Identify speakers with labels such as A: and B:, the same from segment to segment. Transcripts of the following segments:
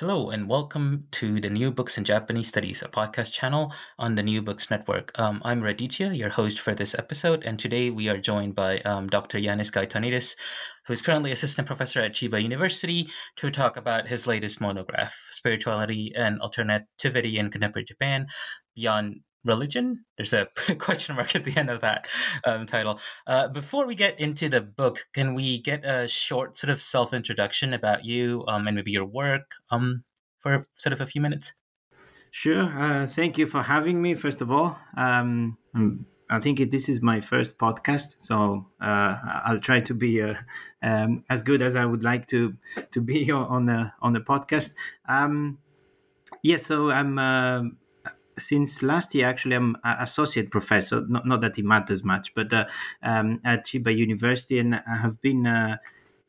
A: Hello, and welcome to the New Books in Japanese Studies, a podcast channel on the New Books Network. Um, I'm Raditya, your host for this episode, and today we are joined by um, Dr. Yanis Gaitanidis, who is currently assistant professor at Chiba University, to talk about his latest monograph, Spirituality and Alternativity in Contemporary Japan Beyond religion. There's a question mark at the end of that um, title. Uh, before we get into the book, can we get a short sort of self introduction about you um, and maybe your work um, for sort of a few minutes?
B: Sure. Uh, thank you for having me, first of all. Um, I think this is my first podcast, so uh, I'll try to be uh, um, as good as I would like to to be on the on the podcast. Um, yes, yeah, so I'm uh, since last year, actually, I'm associate professor. Not, not that it matters much, but uh, um, at Chiba University, and I have been uh,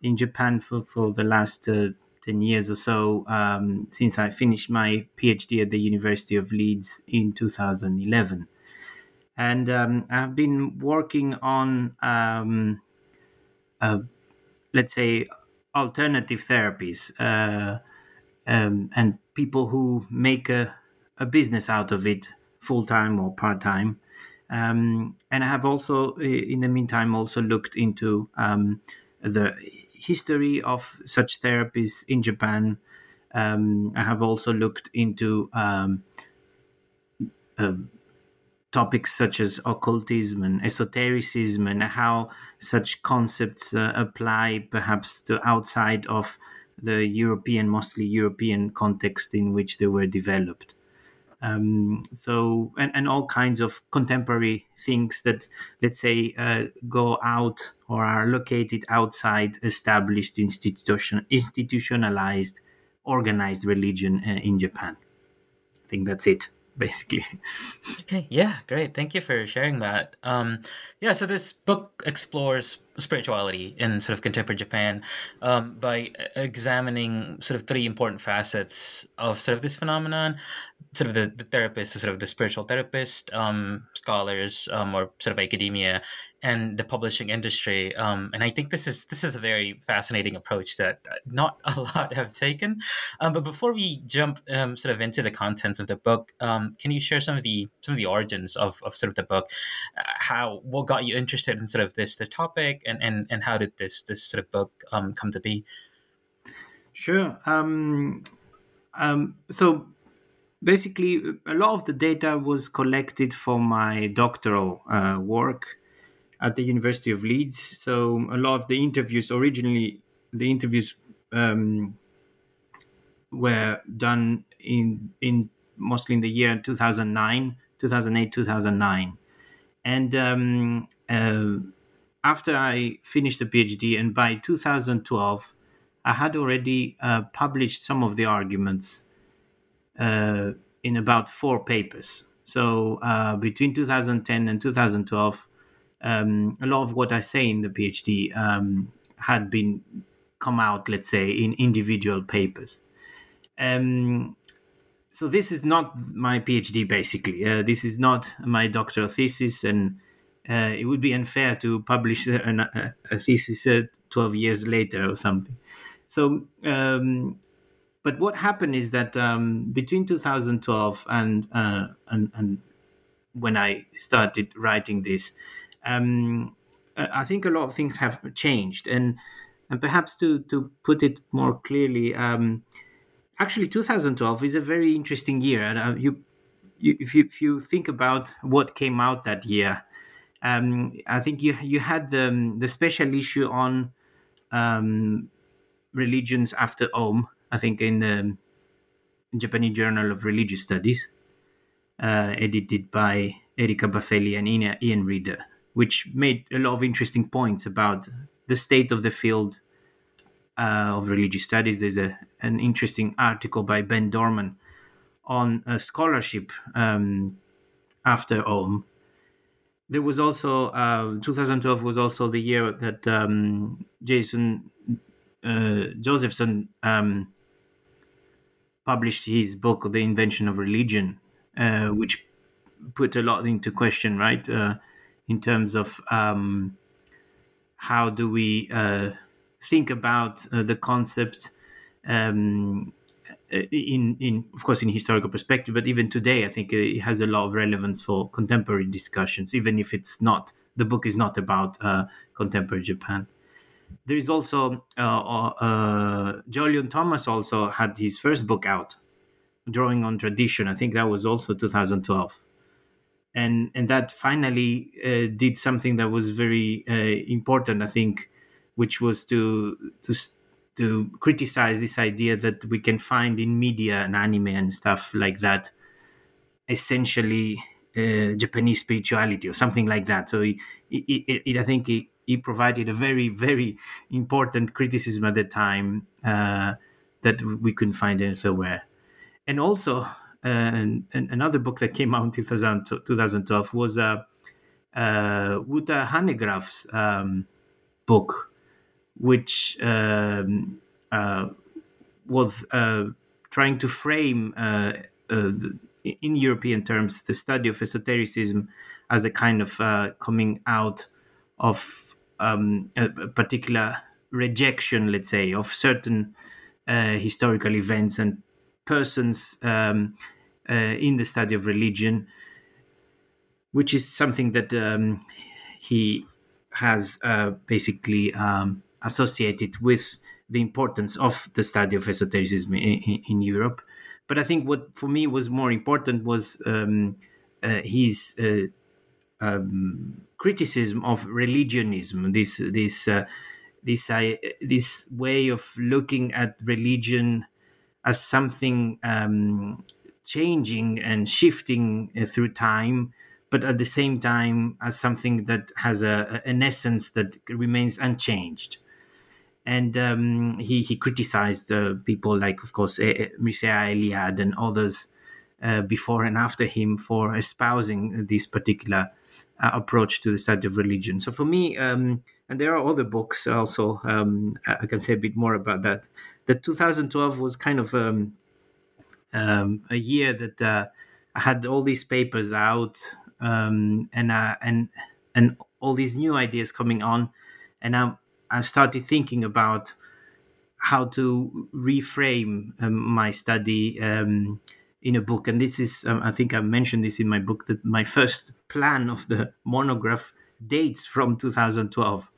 B: in Japan for, for the last uh, 10 years or so um, since I finished my PhD at the University of Leeds in 2011. And um, I've been working on, um, uh, let's say, alternative therapies uh, um, and people who make a a business out of it full time or part time. Um, and I have also, in the meantime, also looked into um, the history of such therapies in Japan. Um, I have also looked into um, uh, topics such as occultism and esotericism and how such concepts uh, apply perhaps to outside of the European, mostly European context in which they were developed. Um, so and, and all kinds of contemporary things that let's say uh, go out or are located outside established institution institutionalized organized religion uh, in Japan. I think that's it basically.
A: okay, yeah, great. Thank you for sharing that. Um, yeah, so this book explores spirituality in sort of contemporary Japan um, by examining sort of three important facets of sort of this phenomenon sort of the, the therapist, sort of the spiritual therapist, um, scholars, um, or sort of academia, and the publishing industry. Um, and I think this is this is a very fascinating approach that not a lot have taken. Um, but before we jump um, sort of into the contents of the book, can you share some of the some of the origins of, of sort of the book? Uh, how what got you interested in sort of this the topic, and and, and how did this this sort of book come to be?
B: Sure. Um, so basically a lot of the data was collected for my doctoral uh, work at the University of Leeds. So a lot of the interviews originally the interviews um, were done in in mostly in the year 2009 2008 2009 and um, uh, after i finished the phd and by 2012 i had already uh, published some of the arguments uh, in about four papers. So uh, between 2010 and 2012, um, a lot of what I say in the PhD um, had been come out, let's say, in individual papers. Um, so this is not my PhD, basically. Uh, this is not my doctoral thesis, and uh, it would be unfair to publish a, a, thesis uh, 12 years later or something. So um, but what happened is that um, between 2012 and, uh, and, and when I started writing this, um, I think a lot of things have changed, and and perhaps to to put it more clearly, um, actually 2012 is a very interesting year. And uh, you, you, if you if you think about what came out that year, um, I think you you had the the special issue on um, religions after Aum I think, in the Japanese Journal of Religious Studies, uh, edited by Erika Baffelli and Ian Reader, which made a lot of interesting points about the state of the field uh, of religious studies. There's a an interesting article by Ben Dorman on uh, scholarship um, after Aum. There was also uh, 2012 was also the year that um, Jason uh, Josephson um, published his book, The Invention of Religion, uh, which put a lot into question, right? Uh, in terms of um, how do we uh, think about uh, the concepts um, in, in, of course, in historical perspective, but even today, I think it has a lot of relevance for contemporary discussions, even if it's not, the book is not about uh, contemporary Japan. There is also, uh, uh, Jolyon Thomas also had his first book out, Drawing on Tradition. I think that was also 2012 and and that finally uh, did something that was very uh, important, I think, which was to to to criticize this idea that we can find in media and anime and stuff like that, essentially uh, Japanese spirituality or something like that. So he, he, he, I think he, he provided a very very important criticism at the time uh, that we couldn't find elsewhere, and also and, another book that came out in 2000, 2012 was uh, uh, Hanegraaff's um, book, which um, uh, was uh, trying to frame, uh, uh, in European terms, the study of esotericism as a kind of uh, coming out of um, a, a, particular rejection, let's say, of certain historical events and persons um, uh, in the study of religion, which is something that um, he has uh, basically um, associated with the importance of the study of esotericism in, in, Europe. But I think what for me was more important was um, uh, his uh, um, criticism of religionism. This this uh, this uh, this way of looking at religion as something um, changing and shifting uh, through time, but at the same time as something that has a, an essence that remains unchanged. And um, he, he criticized uh, people like, of course, Mircea Eliade and others uh, before and after him for espousing this particular uh, approach to the study of religion. So for me, um, and there are other books also, um, I can say a bit more about that that 2012 was kind of um, um, a year that uh, I had all these papers out um, and uh, and and all these new ideas coming on, and I I started thinking about how to reframe um, my study um, in a book. And this is um, I think I mentioned this in my book that my first plan of the monograph dates from 2012.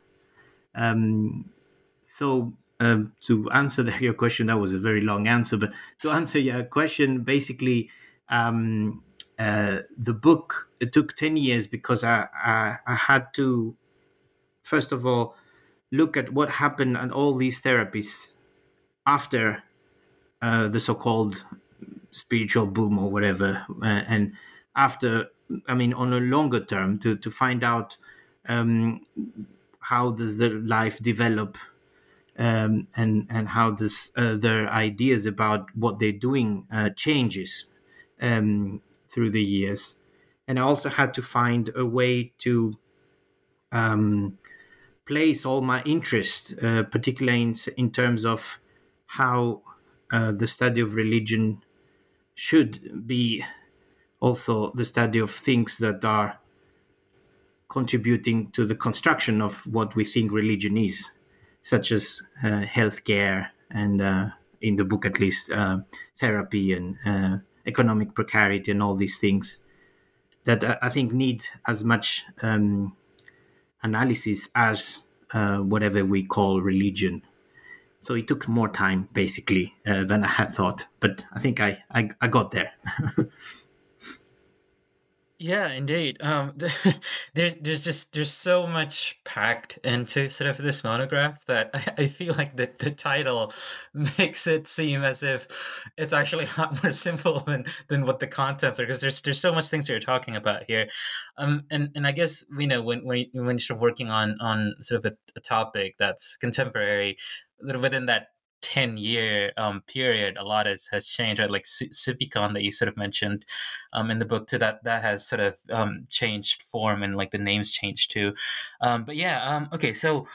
B: so um, to answer the, your question, that was a very long answer, but to answer your question, basically, um, uh, the book took 10 years because I, I, I, had to, first of all, look at what happened and all these therapies after uh, the so called spiritual boom or whatever. Uh, and after, I mean, on a longer term, to, to find out um, how does the life develop um, and and how does uh, their ideas about what they're doing uh, changes um, through the years. And I also had to find a way to um, place all my interest, uh, particularly in, in terms of how uh, the study of religion should be also the study of things that are contributing to the construction of what we think religion is such as uh, healthcare and, uh, in the book at least, uh, therapy and uh, economic precarity and all these things that I think need as much um, analysis as uh, whatever we call religion. So it took more time, basically, uh, than I had thought, but I think I, I, I got there.
A: Yeah, indeed. Um, there, there's just there's so much packed into sort of this monograph that I, I feel like the, the title makes it seem as if it's actually a lot more simple than, than what the contents are because there's there's so much things you're talking about here, um, and and I guess you know when when when you're working on on sort of a, a topic that's contemporary, sort of within that 10 year um, period a lot has, has changed right? Like civicon that you sort of mentioned um, in the book too that that has sort of um, changed form and like the names changed too. Um, but yeah um, okay so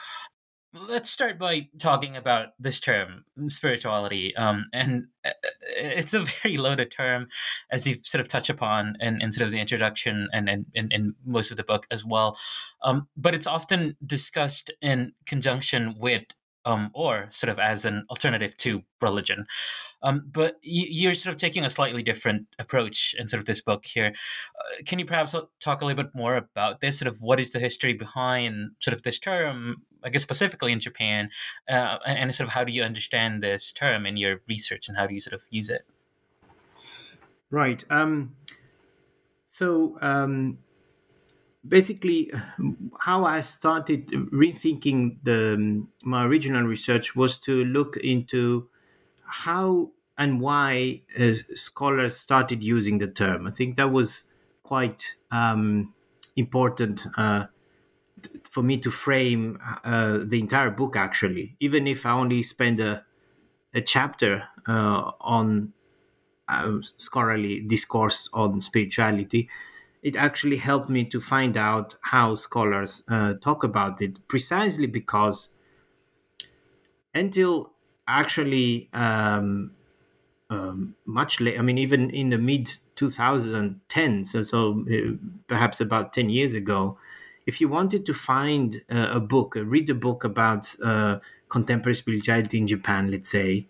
A: let's start by talking about this term spirituality. Um, and uh, it's a very loaded term as you've sort of touched upon in, in sort of the introduction and in, in, in most of the book as well. Um, but it's often discussed in conjunction with um, or sort of as an alternative to religion. Um, but you, are sort of taking a slightly different approach in sort of this book here. Uh, can you perhaps talk a little bit more about this? Sort of what is the history behind sort of this term, I guess specifically in Japan, uh, and, and sort of how do you understand this term in your research and how do you sort of use it?
B: Right. Um, so um, basically how i started rethinking the my original research was to look into how and why uh, scholars started using the term. I think that was quite um, important uh, for me to frame uh, the entire book actually. Even if i only spend a, a chapter uh, on uh, scholarly discourse on spirituality it actually helped me to find out how scholars uh, talk about it precisely because until actually um, um, much late, I mean, even in the mid 2010s, so, so uh, perhaps about 10 years ago, if you wanted to find uh, a book, uh, read a book about uh, contemporary spirituality in Japan, let's say,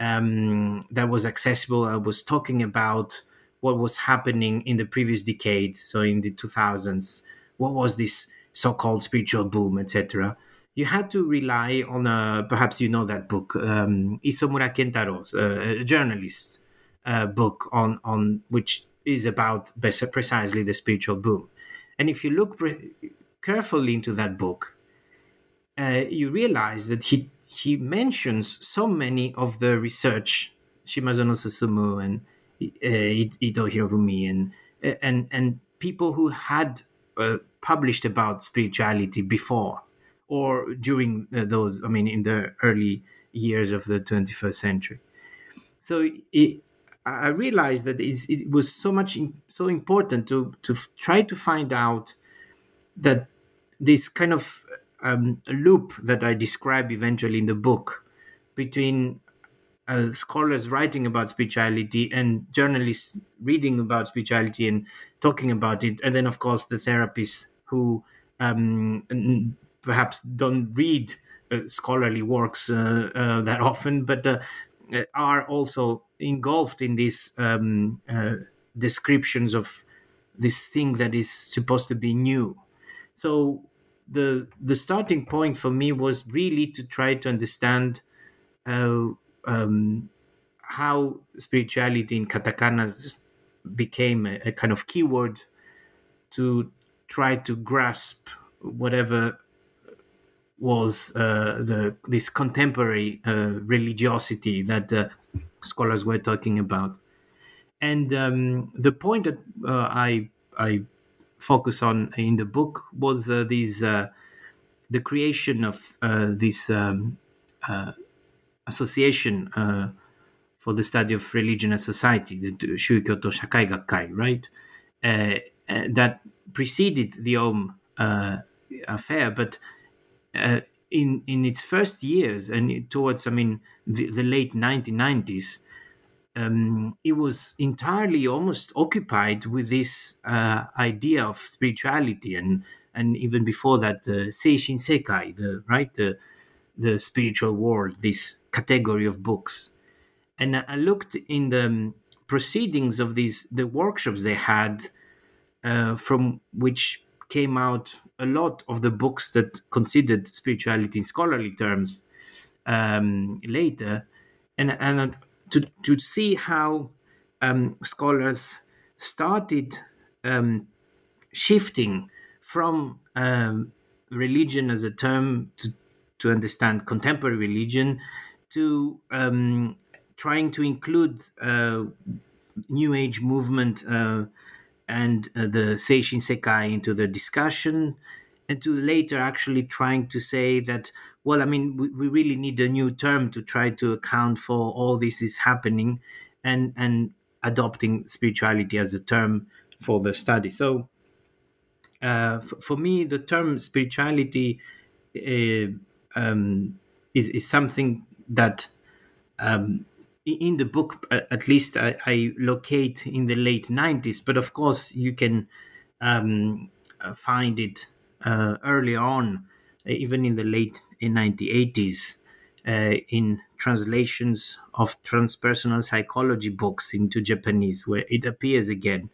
B: um, that was accessible, I was talking about what was happening in the previous decade, so in the 2000s, what was this so-called spiritual boom, etc. You had to rely on a perhaps you know that book, um, Isomura Kentaro's, uh, a journalist uh, book on on which is about precisely the spiritual boom. And if you look pre- carefully into that book, uh, you realize that he he mentions so many of the research Shimazono Susumu and Ito Hirofumi and and and people who had uh, published about spirituality before or during uh, those i mean in the early years of the 21st century. So it, i realized that it was so much so important to to try to find out that this kind of um, loop that i describe eventually in the book between uh, scholars writing about spirituality and journalists reading about spirituality and talking about it, and then of course the therapists who um, perhaps don't read uh, scholarly works uh, uh that often, but uh, are also engulfed in these um, uh, descriptions of this thing that is supposed to be new. So the the starting point for me was really to try to understand um, how spirituality in katakana became a, a, kind of keyword to try to grasp whatever was uh, the this contemporary uh, religiosity that uh, scholars were talking about, and um, the point that uh, I I focus on in the book was uh, these uh, the creation of this um, association uh, for the study of religion and society, the Shukyo to Shakai Gakkai, right? Uh, uh, that preceded the Aum uh, affair, but uh, in in its first years and towards, I mean, the, the late 1990s, um, it was entirely almost occupied with this idea of spirituality and and even before that the Seishin Sekai, the right the the spiritual world, this category of books. And I looked in the proceedings of these the workshops they had, uh, from which came out a lot of the books that considered spirituality in scholarly terms um, later, and and to to see how um, scholars started um, shifting from um, religion as a term to to understand contemporary religion to um, trying to include uh, New Age movement uh, and uh, the Seishin Sekai into the discussion, and to later actually trying to say that well, I mean, we, we really need a new term to try to account for all this is happening and, and adopting spirituality as a term for the study. So, uh, f- for me, the term spirituality uh, um, is, is something that um, in the book, at least, I, I, locate in the late 90s. But of course, you can um, find it uh, early on, even in the late 1980s, uh, in translations of transpersonal psychology books into Japanese, where it appears again.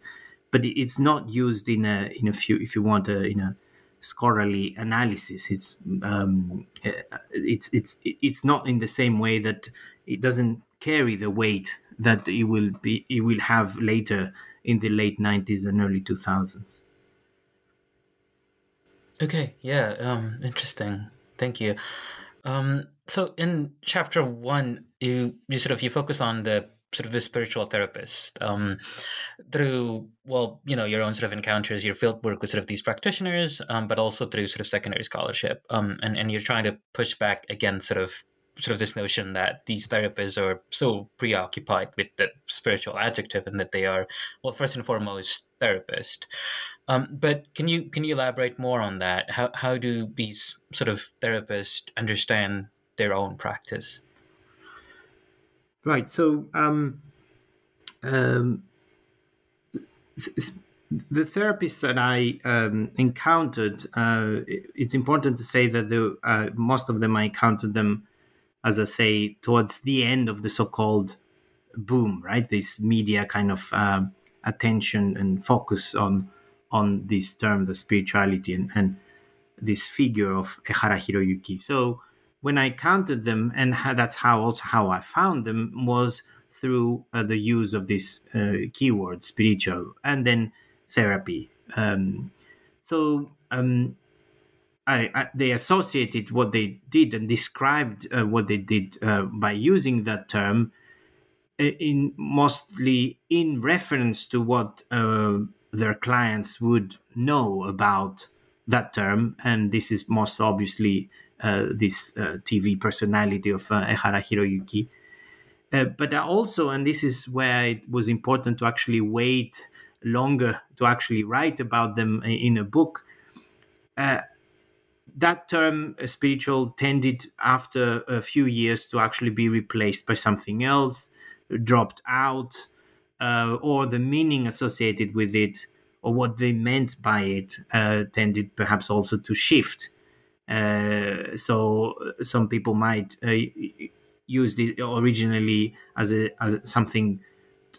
B: But it's not used in a in a few, if you want, a, in a scholarly analysis. It's um, uh, it's it's it's not in the same way that it doesn't carry the weight that it will be it will have later in the late 90s and early 2000s.
A: Okay, yeah, um, interesting. Thank you. Um, so in chapter one, you you sort of you focus on the sort of the spiritual therapist. Um, through well you know your own sort of encounters your field work with sort of these practitioners um, but also through sort of secondary scholarship. Um, and, and you're trying to push back against sort of sort of this notion that these therapists are so preoccupied with the spiritual adjective and that they are well first and foremost therapist. Um, but can you can you elaborate more on that? How, how do these sort of therapists understand their own practice
B: Right. So um, um, the therapists that I um, encountered, uh, it's important to say that the, uh, most of them I encountered them, as I say, towards the end of the so-called boom, right? This media kind of uh, attention and focus on on this term, the spirituality, and, and this figure of Ehara Hiroyuki. So when I counted them, and that's how also how I found them was through uh, the use of this uh, keyword spiritual and then therapy. Um, so um, I, I, they associated what they did and described uh, what they did uh, by using that term uh, in mostly in reference to what uh, their clients would know about that term, and this is most obviously this uh, TV personality of uh, Ehara Hiroyuki. but also, and this is where it was important to actually wait longer to actually write about them in a book. that term spiritual tended after a few years to actually be replaced by something else, dropped out, uh, or the meaning associated with it or what they meant by it uh, tended perhaps also to shift. Uh, so some people might uh, use it originally as a as something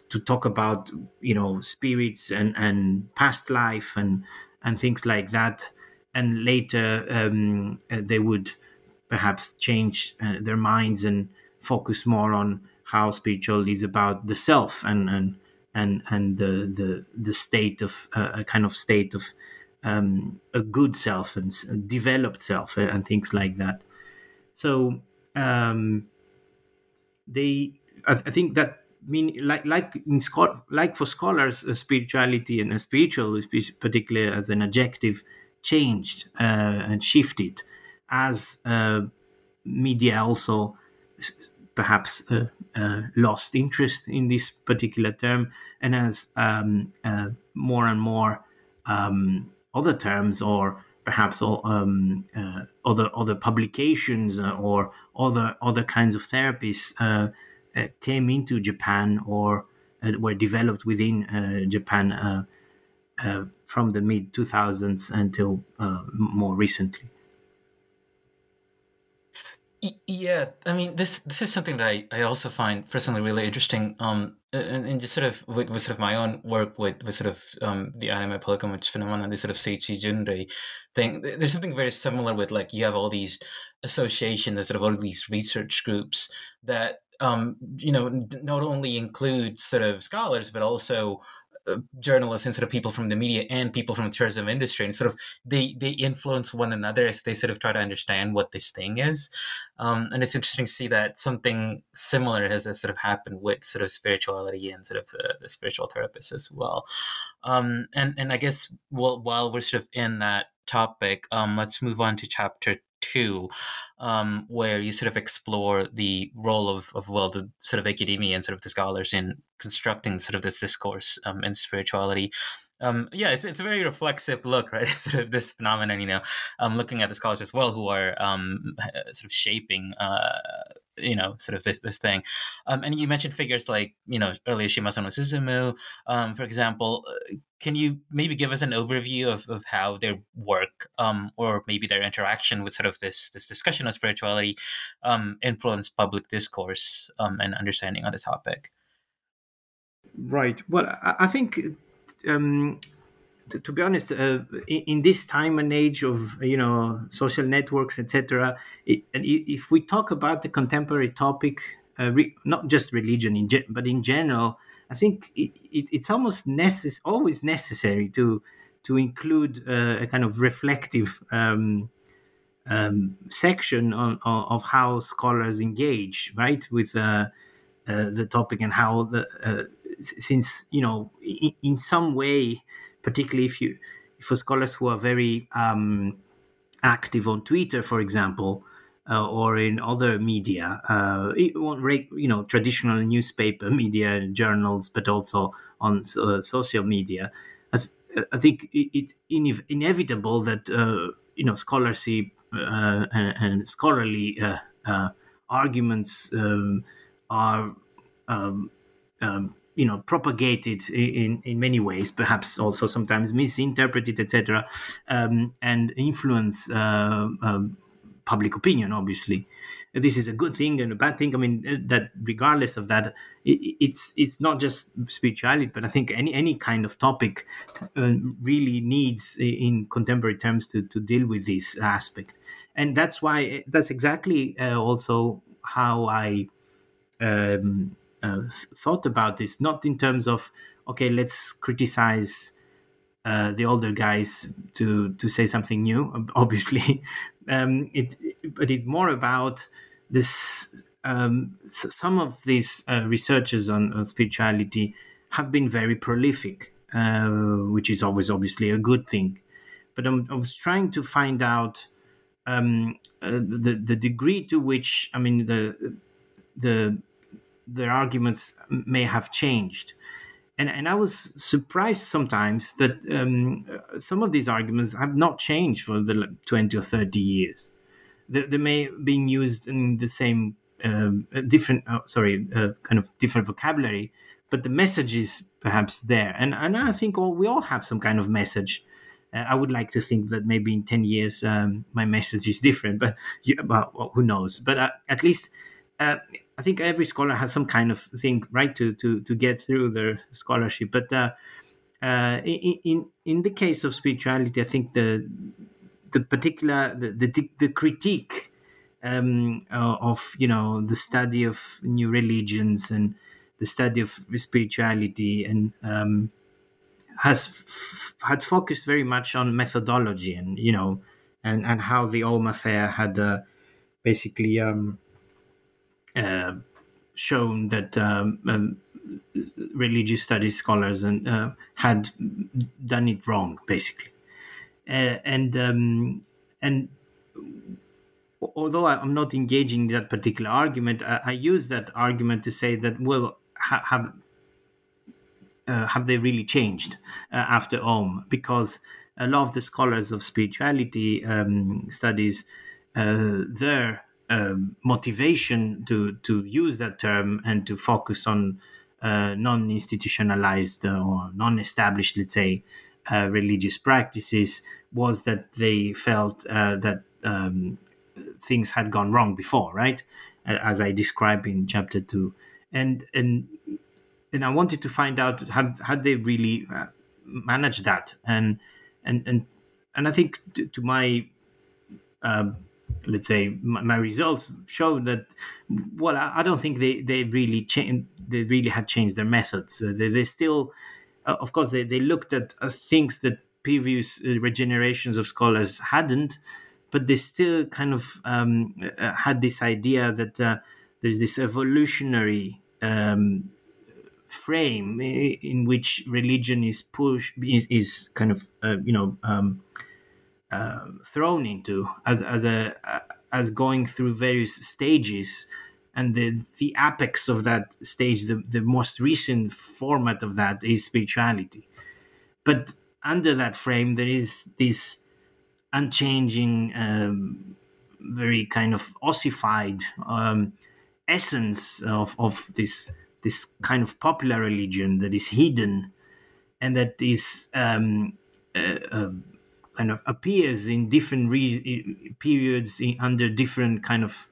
B: to talk about, you know, spirits and and past life and and things like that. And later um, uh, they would perhaps change uh, their minds and focus more on how spiritual is about the self and and and and the the the state of uh, a kind of state of um, a good self and developed self uh, and things like that. So um, they, I, I, think that mean like like in like for scholars, uh, spirituality and uh, spiritual, particularly as an adjective, changed uh, and shifted as uh, media also perhaps uh, uh, lost interest in this particular term and as um, more and more um, other terms or perhaps um, uh, other other publications uh, or other other kinds of therapies uh, uh came into Japan or were developed within Japan from the mid 2000s until more recently.
A: Yeah, I mean this this is something that I, I also find personally really interesting. Um, and, and just sort of with, with sort of my own work with, with sort of um the anime pilgrimage phenomenon, this sort of Seichi Junrei thing. There's something very similar with like you have all these associations, sort of all these research groups that um you know not only include sort of scholars but also journalists and sort of people from the media and people from the tourism industry and sort of they they influence one another as they sort of try to understand what this thing is. Um, and it's interesting to see that something similar has, has, sort of happened with sort of spirituality and sort of the, spiritual therapists as well. Um, and and i guess well, while we're sort of in that topic um, let's move on to chapter two, um, where you sort of explore the role of, of well, the sort of academia and sort of the scholars in constructing sort of this discourse um, in spirituality. Um, yeah, it's, it's a very reflexive look, right? sort of this phenomenon, you know, um, looking at the scholars as well who are um, sort of shaping uh, you know sort of this, this thing. Um, and you mentioned figures like you know earlier Shimazono Susumu. Um, for example uh, can you maybe give us an overview of, of how their work um, or maybe their interaction with sort of this this discussion of spirituality um, influenced public discourse um, and understanding on the topic?
B: Right. Well i, I think um, to, to be honest, uh, in, in, this time and age of you know social networks, etc., and if we talk about the contemporary topic, uh, re, not just religion, in but in general, I think it, it, it's almost necess- always necessary to to include uh, a kind of reflective um, um, section on, on, of how scholars engage, right, with uh, uh, the topic and how the uh, since you know in, in some way particularly if you for scholars who are very um, active on Twitter, for example, uh, or in other media, uh, you know, traditional newspaper media, journals, but also on uh, social media. I, th- I think it's it inevitable that uh, you know scholarship uh, and, and, scholarly uh, arguments um, are um, um, you know propagated in in many ways perhaps also sometimes misinterpreted etc um, and influence uh, um, public opinion obviously. This is a good thing and a bad thing. I mean uh, that regardless of that it, it's it's not just spirituality but i think any any kind of topic uh, really needs in contemporary terms to to deal with this aspect. And that's why that's exactly uh, also how i um, uh, thought about this, not in terms of okay, let's criticize uh, the older guys to to say something new. Obviously, um, it, but it's more about this. Um, some of these uh, researchers on, on, spirituality have been very prolific, uh, which is always obviously a good thing. But I'm, I was trying to find out um, uh, the the degree to which I mean the the their arguments may have changed. And, and I was surprised sometimes that um, some of these arguments have not changed for the 20 or 30 years. They, they may been used in the same, um, different, uh, sorry, uh, kind of different vocabulary, but the message is perhaps there. And, and I think all, we all have some kind of message. Uh, I would like to think that maybe in 10 years um, my message is different, but you, well, who knows? But uh, at least uh, I think every scholar has some kind of thing, right, to to to get through their scholarship. But uh, uh, in, in the case of spirituality, I think the the particular the the, the critique um, uh, of you know the study of new religions and the study of spirituality and um, has f- had focused very much on methodology and you know and and how the Aum affair had uh, basically um, uh, shown that um, um, religious studies scholars and uh, had done it wrong, basically, uh, and um, and although I'm not engaging that particular argument, I, I use that argument to say that well, ha- have uh, have they really changed uh, after Aum? Because a lot of the scholars of spirituality um, studies uh, there um, motivation to to use that term and to focus on uh, non-institutionalized or non-established, let's say, uh, religious practices was that they felt uh, that um, things had gone wrong before, right? As I described in chapter two, and and and I wanted to find out had had they really uh, managed that, and and and and I think to, to my um, let's say my, my, results show that well I, I, don't think they they really changed they really had changed their methods. Uh, they, they still uh, of course they, they looked at uh, things that previous uh, regenerations of scholars hadn't but they still kind of um, uh, had this idea that uh, there's this evolutionary um, frame in which religion is pushed is, is kind of you know um, uh, thrown into as as a as going through various stages. And the the apex of that stage the, the most recent format of that is spirituality. But under that frame there is this unchanging um, very kind of ossified um, essence of, of this this kind of popular religion that is hidden and that is um, uh, uh, kind of appears in different re- periods in, under different kind of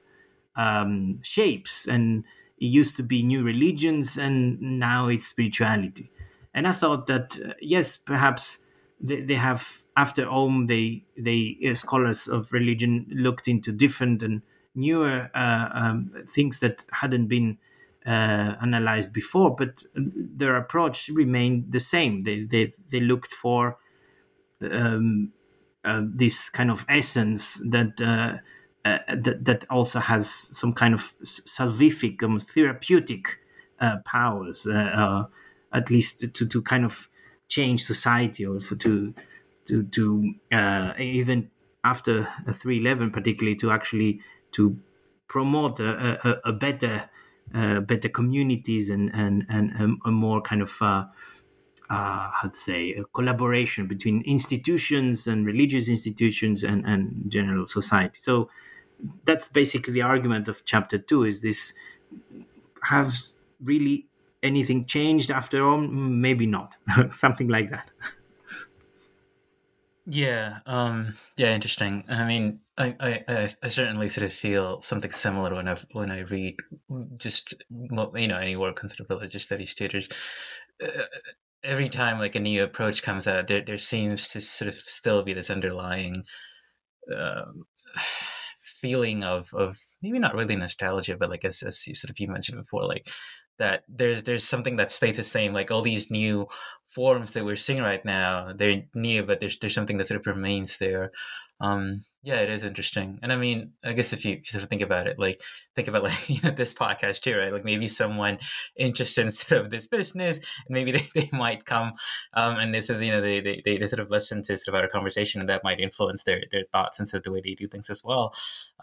B: um, shapes and it used to be new religions and now it's spirituality and i thought that uh, yes perhaps they, they have after Aum, they they uh, scholars of religion looked into different and newer uh, um, things that hadn't been uh, analyzed before, but their approach remained the same. They they they looked for um, this kind of essence that. Uh, uh, that, that also has some kind of salvific, um, therapeutic powers, at least to, to kind of change society or for, to to to uh, even after 311 particularly to actually to promote a, a, a better uh, better communities and and and a, a more kind of uh, uh, how to say a collaboration between institutions and religious institutions and and general society so that's basically the argument of chapter two is this have really anything changed after all maybe not something like that
A: Yeah, um, yeah, interesting. I mean, I, I, I certainly sort of feel something similar when I when I read just you know any work on sort of religious studies tutors. Uh, every time like a new approach comes out, there there seems to sort of still be this underlying um, feeling of of maybe not really nostalgia, but like as as you sort of you mentioned before, like that there's there's something that Faith is saying, like all these new forms that we're seeing right now, they're new, but there's there's something that sort of remains there. Um, yeah, it is interesting, and I mean, I guess if you, sort of think about it, like think about like you know this podcast too, right? Like maybe someone interested in sort of this business, maybe they, they might come, um, and this is you know they, they they sort of listen to sort of our conversation, and that might influence their their thoughts and sort of the way they do things as well.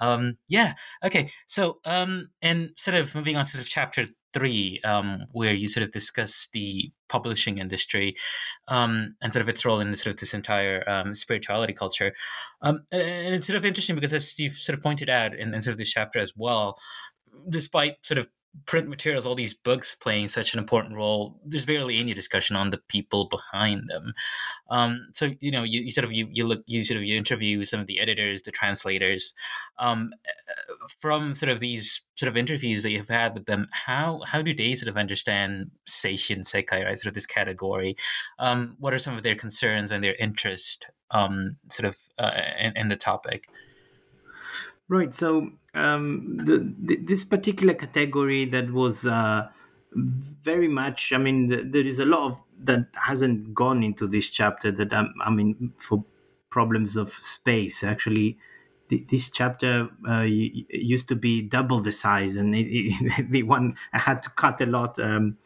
A: Um, yeah, okay, so um, and sort of moving on to sort of chapter three, um, where you sort of discuss the publishing industry um, and sort of its role in sort of this entire um, spirituality culture. Um, and, it's sort of interesting because, as you've sort of pointed out in, in sort of this chapter as well, despite sort of print materials, all these books playing such an important role, there's barely any discussion on the people behind them. Um, so you know, you, you, sort of you you look you sort of you interview some of the editors, the translators. Um, from sort of these sort of interviews that you've had with them, how how do they sort of understand Seishin Sekai, right? Sort of this category. Um, what are some of their concerns and their interest, um, sort of uh, in, in the topic?
B: Right. So um, the, the, this particular category that was uh, very much. I mean, the, there is a lot of that hasn't gone into this chapter. That um, I mean, for problems of space, actually, this chapter uh, used to be double the size, and it, it, the one I had to cut a lot. Um,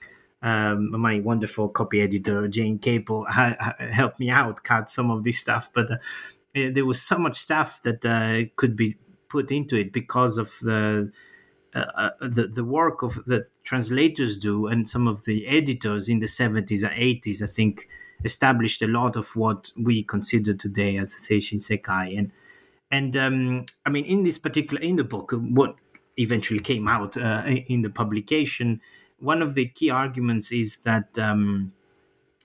B: um, my wonderful copy editor Jane Capel ha- helped me out cut some of this stuff, but uh, there was so much stuff that uh, could be put into it because of the uh, uh, the the work of the translators do and some of the editors in the 70s and 80s i think established a lot of what we consider today as seishin sekai. And and um, i mean in this particular in the book what eventually came out uh, in the publication one of the key arguments is that um,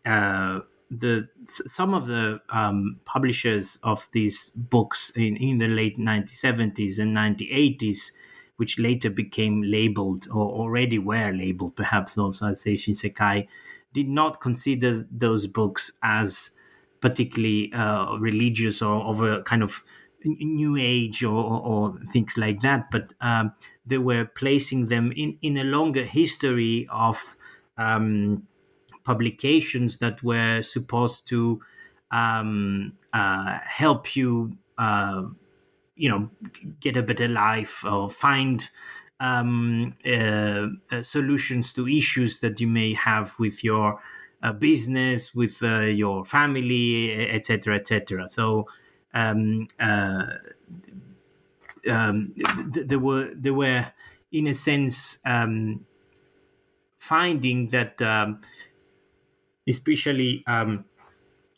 B: uh, the some of the um, publishers of these books in, in the late 1970s and 1980s, which later became labeled or already were labeled, perhaps also as Seishin Sekai, did not consider those books as particularly uh, religious or of a kind of new age or, or things like that, but um, they were placing them in, in a longer history of um, publications that were supposed to um, uh, help you, uh, you know, get a better life or find um, uh, uh solutions to issues that you may have with your uh, business, with uh, your family, etc., etc. So um, um, th- there were there were in a sense um, finding that um, especially um,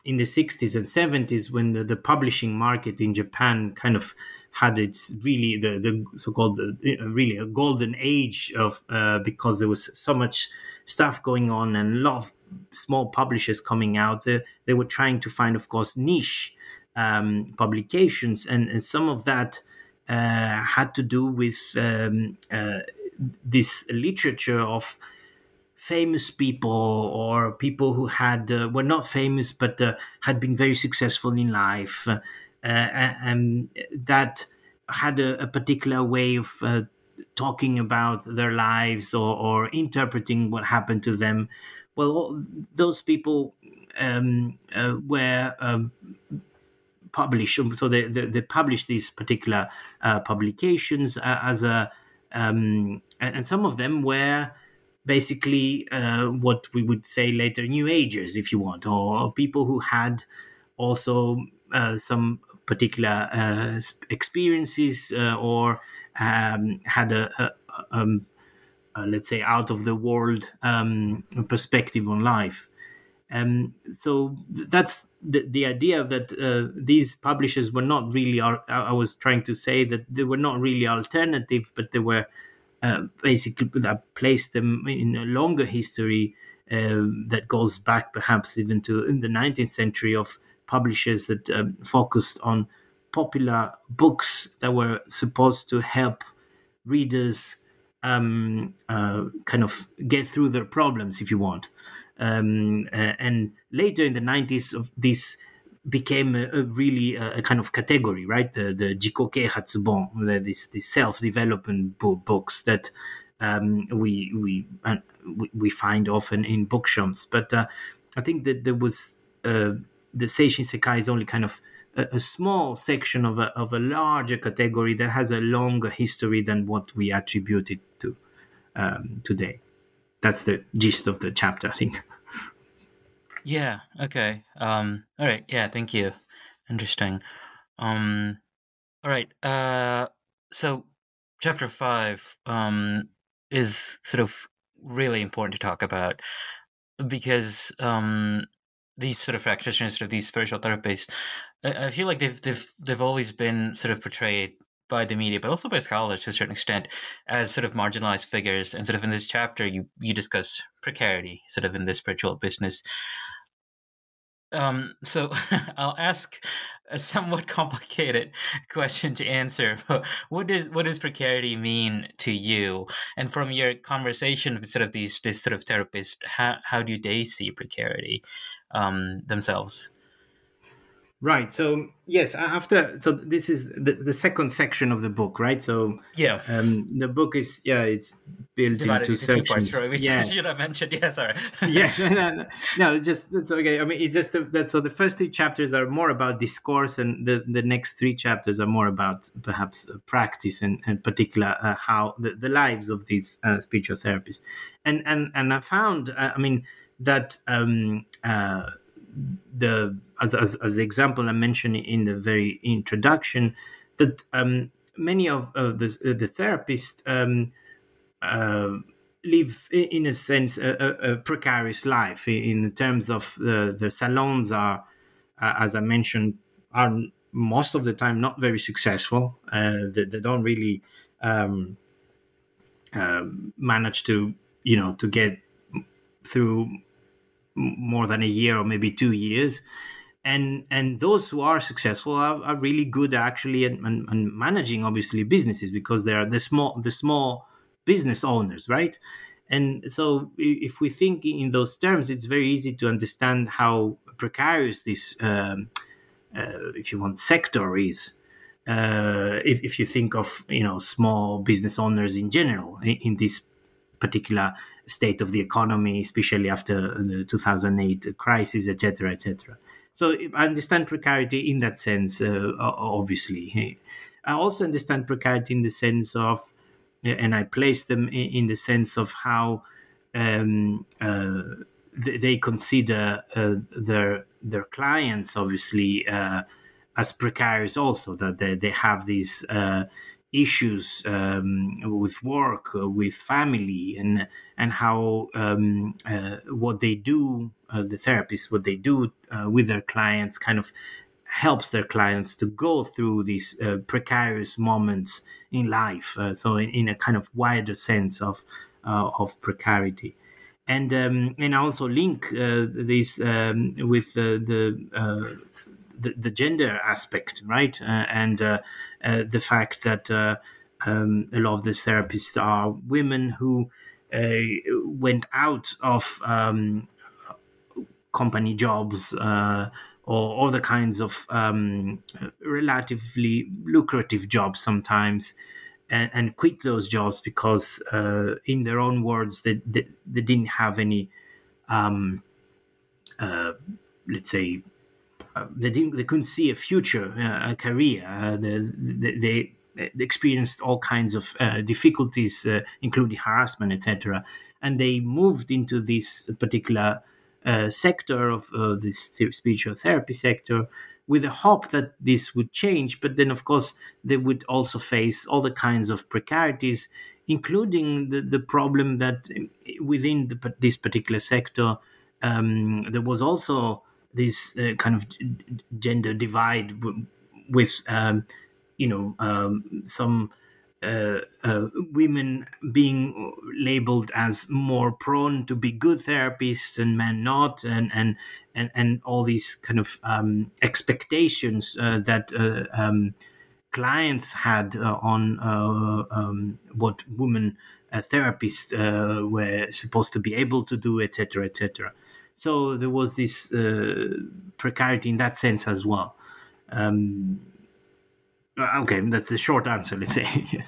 B: in the 60s and 70s when the, the, publishing market in Japan kind of had its really the, the so-called the, really a golden age of uh, because there was so much stuff going on and a lot of small publishers coming out they, they were trying to find of course niche um, publications. And, and, some of that uh, had to do with um, uh, this literature of famous people or people who had uh, were not famous but uh, had been very successful in life uh, and that had a, a particular way of uh, talking about their lives or, or, interpreting what happened to them. Well those people um, uh, were um, published so they, they, they, published these particular uh, publications as a um, and, and some of them were basically uh, what we would say later new agers if you want or, people who had also uh, some particular uh, experiences uh, or um, had a, a, um, a, let's say out of the world um, perspective on life. Um, so that's the, the idea that uh, these publishers were not really i was trying to say that they were not really alternative but they were uh, basically that placed them in a longer history uh, that goes back perhaps even to in the 19th century of publishers that um, focused on popular books that were supposed to help readers um, uh, kind of get through their problems, if you want. Um, uh, and later in the 90s, of this became a, a really a, a, kind of category, right? The the jiko keihatsubon, the, this this self development bo- books that um, we we, uh, we, we find often in bookshops. But uh, I think that there was uh, the Seishin Sekai is only kind of a, a, small section of a of a larger category that has a longer history than what we attribute it to um, today. That's the gist of the chapter, I think.
A: Yeah. Okay. Um. All right. Yeah. Thank you. Interesting. Um. All right. Uh. So, chapter five. Um. Is sort of really important to talk about because um these sort of practitioners, sort of these spiritual therapists, I, I feel like they've they've they've always been sort of portrayed by the media, but also by scholars to a certain extent, as sort of marginalized figures. And sort of in this chapter, you you discuss precarity, sort of in the spiritual business. Um, so I'll ask a somewhat complicated question to answer. But what does what does precarity mean to you? And from your conversation with sort of these this sort of therapists, how how do they see precarity um, themselves?
B: Right. So yes, after so this is the, the second section of the book, right? So
A: yeah,
B: um, the book is yeah, it's built
A: Divided
B: into, sections.
A: Parts, right? Which yes. should have mentioned. Yeah, sorry.
B: yeah, no, no, no, just it's okay. I mean, it's just that. So the first three chapters are more about discourse, and the the next three chapters are more about perhaps practice and, and particular uh, how the, the lives of these uh, spiritual therapists. And and and I found, uh, I mean, that um, uh, the as, as, as the example I mentioned in the very introduction that um, many of, of the, the therapists um, uh, live in a sense a, a, precarious life in terms of the, the salons are uh, as I mentioned are most of the time not very successful. Uh, they, they, don't really um, uh, manage to you know to get through more than a year or maybe two years. And and those who are successful are, are really good actually and managing obviously businesses because they are the small the small business owners right? And so if we think in those terms it's very easy to understand how precarious this um, uh, if you want sector is uh, if, if you think of you know small business owners in general in, in this particular state of the economy, especially after the 2008 crisis, etc., etc. So I understand precarity in that sense, uh, obviously. I also understand precarity in the sense of, and I place them in the sense of how um, uh, they consider uh, their their clients, obviously, uh, as precarious also that they, they have these uh, issues um, with work, uh, with family, and and how um, uh, what they do, uh, the therapists, what they do uh, with their clients, kind of helps their clients to go through these uh, precarious moments in life. so in, in, a kind of wider sense of of precarity. And um, and also link this um, with the, the the, gender aspect, right? Uh, and uh, uh, the fact that um, a lot of these therapists are women who went out of um, company jobs or other kinds of um, relatively lucrative jobs sometimes and, and, quit those jobs because uh, in their own words they, they, they didn't have any um, uh, let's say uh, they didn't they couldn't see a future uh, a career. Uh, they, they, experienced all kinds of uh, difficulties uh, including harassment etc and they moved into this particular uh, sector of this spiritual therapy sector with the hope that this would change. But then of course they would also face all the kinds of precarities including the, the problem that within the, this particular sector um, there was also this uh, kind of gender divide with um, you know um, some uh, uh, women being labeled as more prone to be good therapists and men not, and and and, and all these kind of um, expectations uh, that uh, um, clients had uh, on um, what women therapists were supposed to be able to do, etc., etc. So there was this uh, precarity in that sense as well. Um, okay, that's the short answer. Let's say.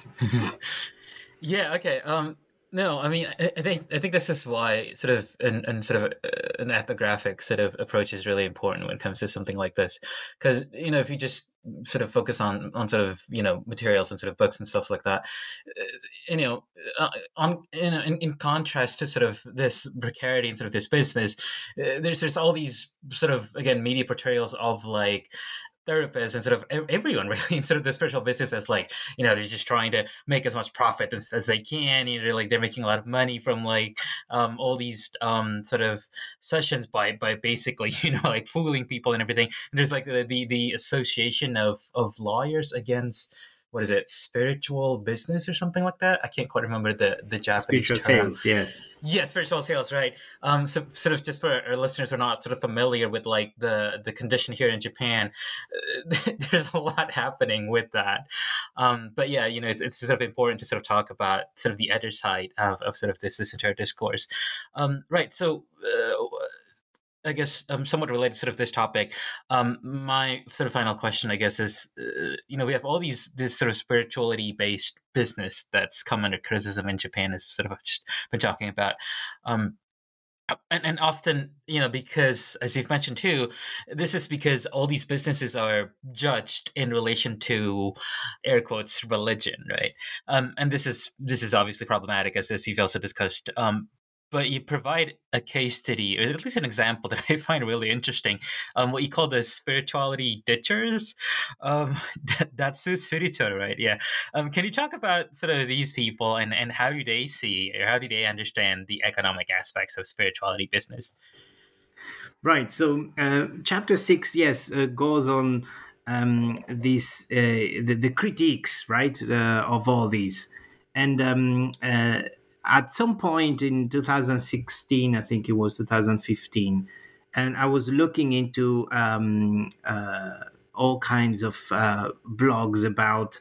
A: yeah. Okay. Um, no, I mean, I, I, think I think this is why sort of an, an sort of uh, an ethnographic sort of approach is really important when it comes to something like this, because you know if you just sort of focus on on sort of you know materials and sort of books and stuff like that, uh, you know, uh, on you know in, in contrast to sort of this precarity and sort of this business, uh, there's there's all these sort of again media portrayals of like therapists and sort of everyone really in sort of the spiritual business as like you know they're just trying to make as much profit as, as they can you know like they're making a lot of money from like um, all these um, sort of sessions by by basically you know like fooling people and everything. And there's like the the, the association of of lawyers against what is it spiritual business or something like that? I can't quite remember the the japanese
B: spiritual term. sales yes.
A: Yeah spiritual sales right. Um so sort of just for our listeners who are not sort of familiar with like the the condition here in japan uh, there's a lot happening with that. Um but yeah you know it's, it's sort of important to sort of talk about sort of the other side of, of sort of this this entire discourse. Um right so uh, I guess um, somewhat related sort of this topic. Um, my sort of final question, I guess, is uh, you know we have all these this sort of spirituality based business that's come under criticism in Japan, as sort of been talking about. Um, and, and often, you know, because as you've mentioned too, this is because all these businesses are judged in relation to air quotes religion, right? Um, and this is this is obviously problematic, as, as you've also discussed. Um, but you provide a case study or at least an example that I find really interesting. Um, what you call the spirituality ditchers. Um, so spiritual, right? Yeah. Um, can you talk about sort of these people and, and how do they see or how do they understand the economic aspects of spirituality business?
B: Right. So, uh, chapter six, yes, uh, goes on um, these uh, the, the critiques, right, uh, of all these, and um, uh, at some point in 2016, I think it was 2015, and I was looking into um, uh, all kinds of uh, blogs about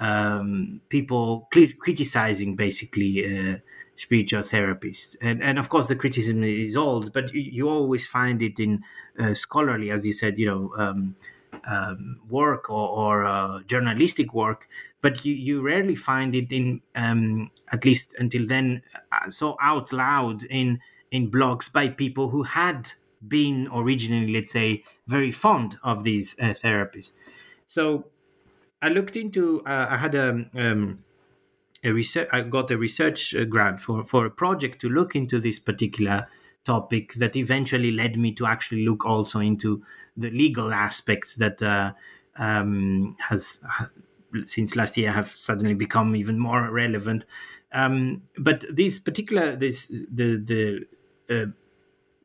B: um, people criticizing basically uh, spiritual therapists. And, and of course, the criticism is old, but you, you always find it in uh, scholarly, as you said, you know. Um, um, work or, or uh, journalistic work, but you, you rarely find it in, um, at least until then, uh, so out loud in in blogs by people who had been originally, let's say, very fond of these uh, therapies. So I looked into. Uh, I had a. Um, a research, I got a research uh, grant for, for a project to look into this particular topic that eventually led me to actually look also into the legal aspects that uh, um, has since last year have suddenly become even more relevant. Um, but this particular this the the uh,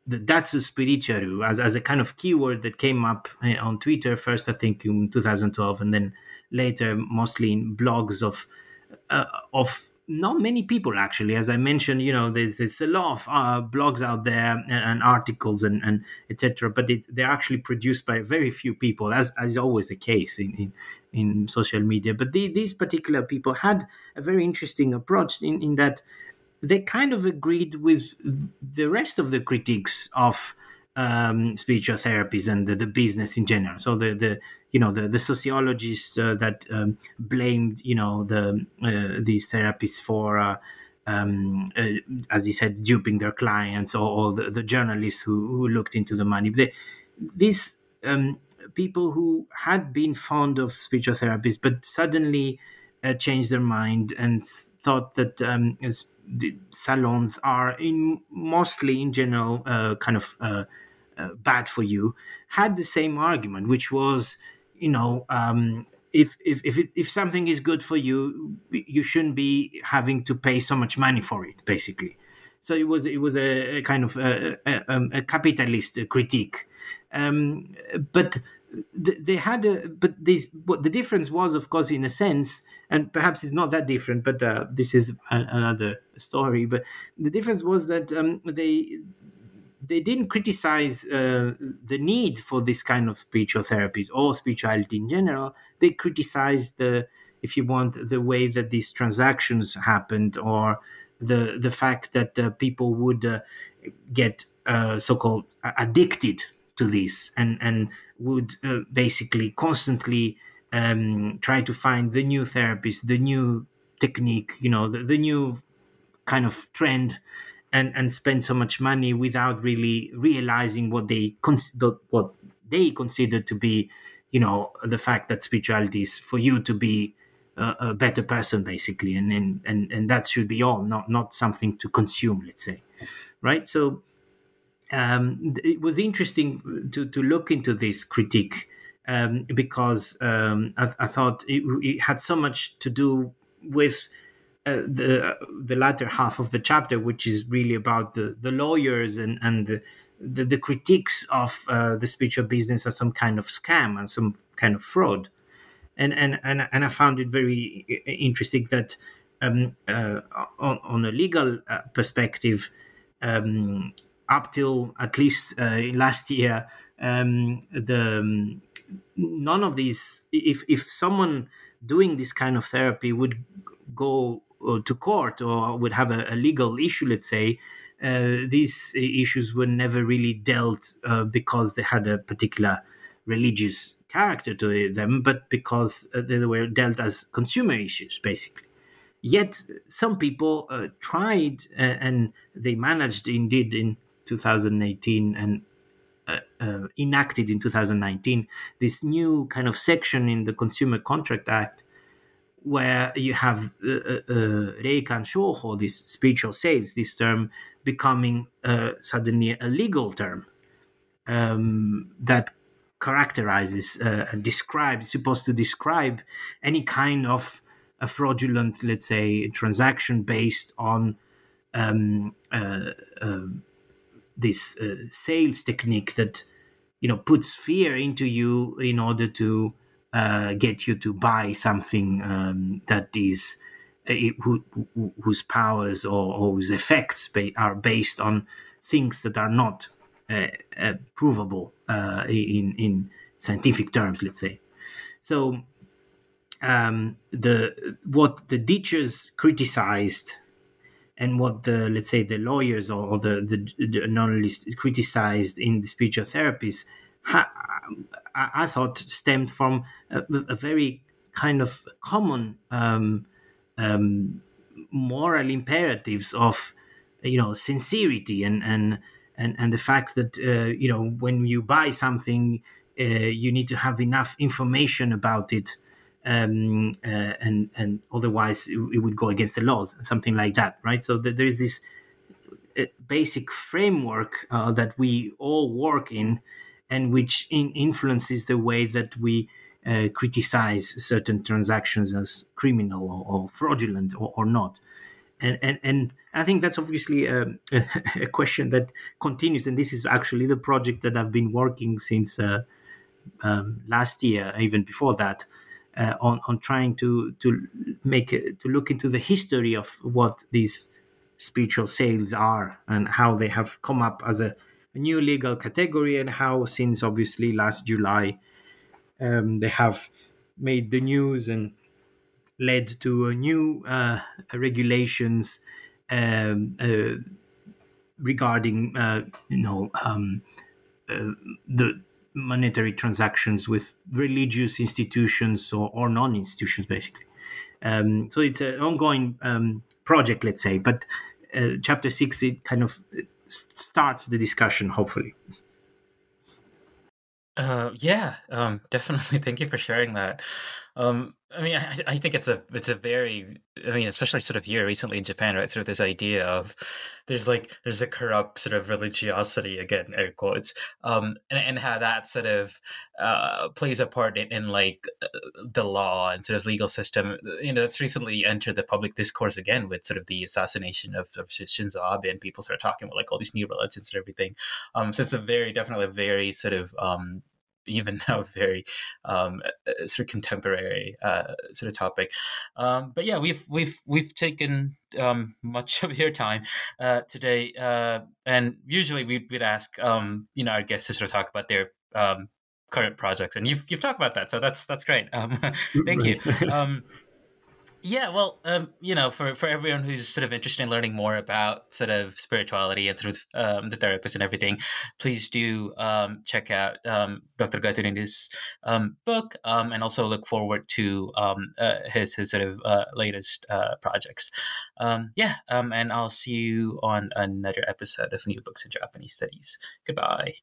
B: the as, as a kind of keyword that came up uh, on Twitter first, I think in 2012, and then later mostly in blogs of uh, of not many people actually as i mentioned you know there's there's a lot of uh, blogs out there and, and articles and, and etc but they're actually produced by very few people as as always the case in in, in social media but the, these particular people had a very interesting approach in in that they kind of agreed with the rest of the critiques of um, spiritual therapies and the, the, business in general. So the the you know the the sociologists uh, that um, blamed you know the uh, these therapists for. Uh, um, uh, as he said, duping their clients, or, or the, the, journalists who, who looked into the money. They, these um, people who had been fond of speech therapies, but suddenly uh, changed their mind and thought that um, the salons are in mostly in general uh, kind of uh, uh, bad for you had the same argument which was you know um, if if if, if something is good for you you shouldn't be having to pay so much money for it basically. So it was it was a, a kind of a, a, um, a capitalist critique. Um, but they had a but what the difference was of course in a sense and perhaps it's not that different but uh, this is another story but the difference was that um, they they didn't criticize uh, the need for this kind of spiritual therapies or spirituality in general. They criticized the, if you want, the way that these transactions happened or the the fact that uh, people would uh, get uh, so-called addicted to this and and would uh, basically constantly um, try to find the new therapies, the new technique, you know, the, the new kind of trend and and spend so much money without really realizing what they consider what they consider to be you know the fact that spirituality is for you to be a, a better person basically. And, and and and that should be all not not something to consume let's say. Right? So um, it was interesting to to look into this critique um, because um, I, I, thought it, it, had so much to do with uh, the the latter half of the chapter, which is really about the, the lawyers and and the, the, the critiques of uh, the spiritual business as some kind of scam and some kind of fraud, and and and, and I found it very interesting that um, uh, on, on, a legal uh, perspective, um, up till at least uh, last year, um, the um, none of these if if someone doing this kind of therapy would go to court or would have a, a legal issue, let's say, uh, these issues were never really dealt uh, because they had a particular religious character to them, but because uh, they were dealt as consumer issues, basically. Yet some people uh, tried uh, and they managed, indeed, in 2018 and uh, enacted in 2019 this new kind of section in the Consumer Contract Act where you have uh, uh, uh, Reikan Shoho, this spiritual sales, this term becoming uh, suddenly a legal term um, that characterizes uh, and describes, supposed to describe any kind of a fraudulent, let's say, transaction based on um, uh, uh, this uh, sales technique that you know puts fear into you in order to uh, get you to buy something um, that is uh, who, who, whose powers or, or, whose effects are based on things that are not uh, uh provable in in scientific terms, let's say. So um, the what the ditchers criticized and what the let's say the lawyers or, the, the, the analysts criticized in the spiritual therapies ha- I, I, thought stemmed from a, a, very kind of common um, um, moral imperatives of you know sincerity and and and, and the fact that uh, you know when you buy something uh, you need to have enough information about it um, uh, and and otherwise it, would go against the laws something like that right so there is this uh, basic framework uh, that we all work in and which in influences the way that we uh, criticize certain transactions as criminal or, or fraudulent or, or, not. And, and, and I think that's obviously a, a, question that continues. And this is actually the project that I've been working since uh, um, last year, even before that, uh, on, on trying to, to make to look into the history of what these spiritual sales are and how they have come up as a, a new legal category and how since obviously last July um, they have made the news and led to new uh, regulations um, uh, regarding uh, you know um, uh, the monetary transactions with religious institutions or, or non-institutions basically um, so it's an ongoing um, project let's say but uh, chapter six it kind of starts the discussion hopefully
A: uh, yeah, um, definitely. Thank you for sharing that. Um, I mean, I, I think it's a it's a very I mean, especially sort of here recently in Japan, right? Sort of this idea of there's like there's a corrupt sort of religiosity again, air quotes, um, and and how that sort of uh, plays a part in, in like uh, the law and sort of legal system. You know, that's recently entered the public discourse again with sort of the assassination of, of Shinzo Abe, and people start talking about like all these new religions and everything. Um, so it's a very definitely a very sort of um, even now very um, sort of contemporary uh, sort of topic. Um, but yeah, we've we've we've taken um, much of your time uh, today, uh, and usually we'd, we'd ask um, you know our guests to sort of talk about their um, current projects, and you've you've talked about that, so that's that's great. Um, thank you. Yeah, well, um, you know, for, for everyone who's sort of interested in learning more about sort of spirituality and through um, the therapist and everything, please do um, check out um, Dr. Gaitanidis' um, book um, and also look forward to uh, his his sort of uh, latest uh, projects. Yeah, and I'll see you on another episode of New Books in Japanese Studies. Goodbye.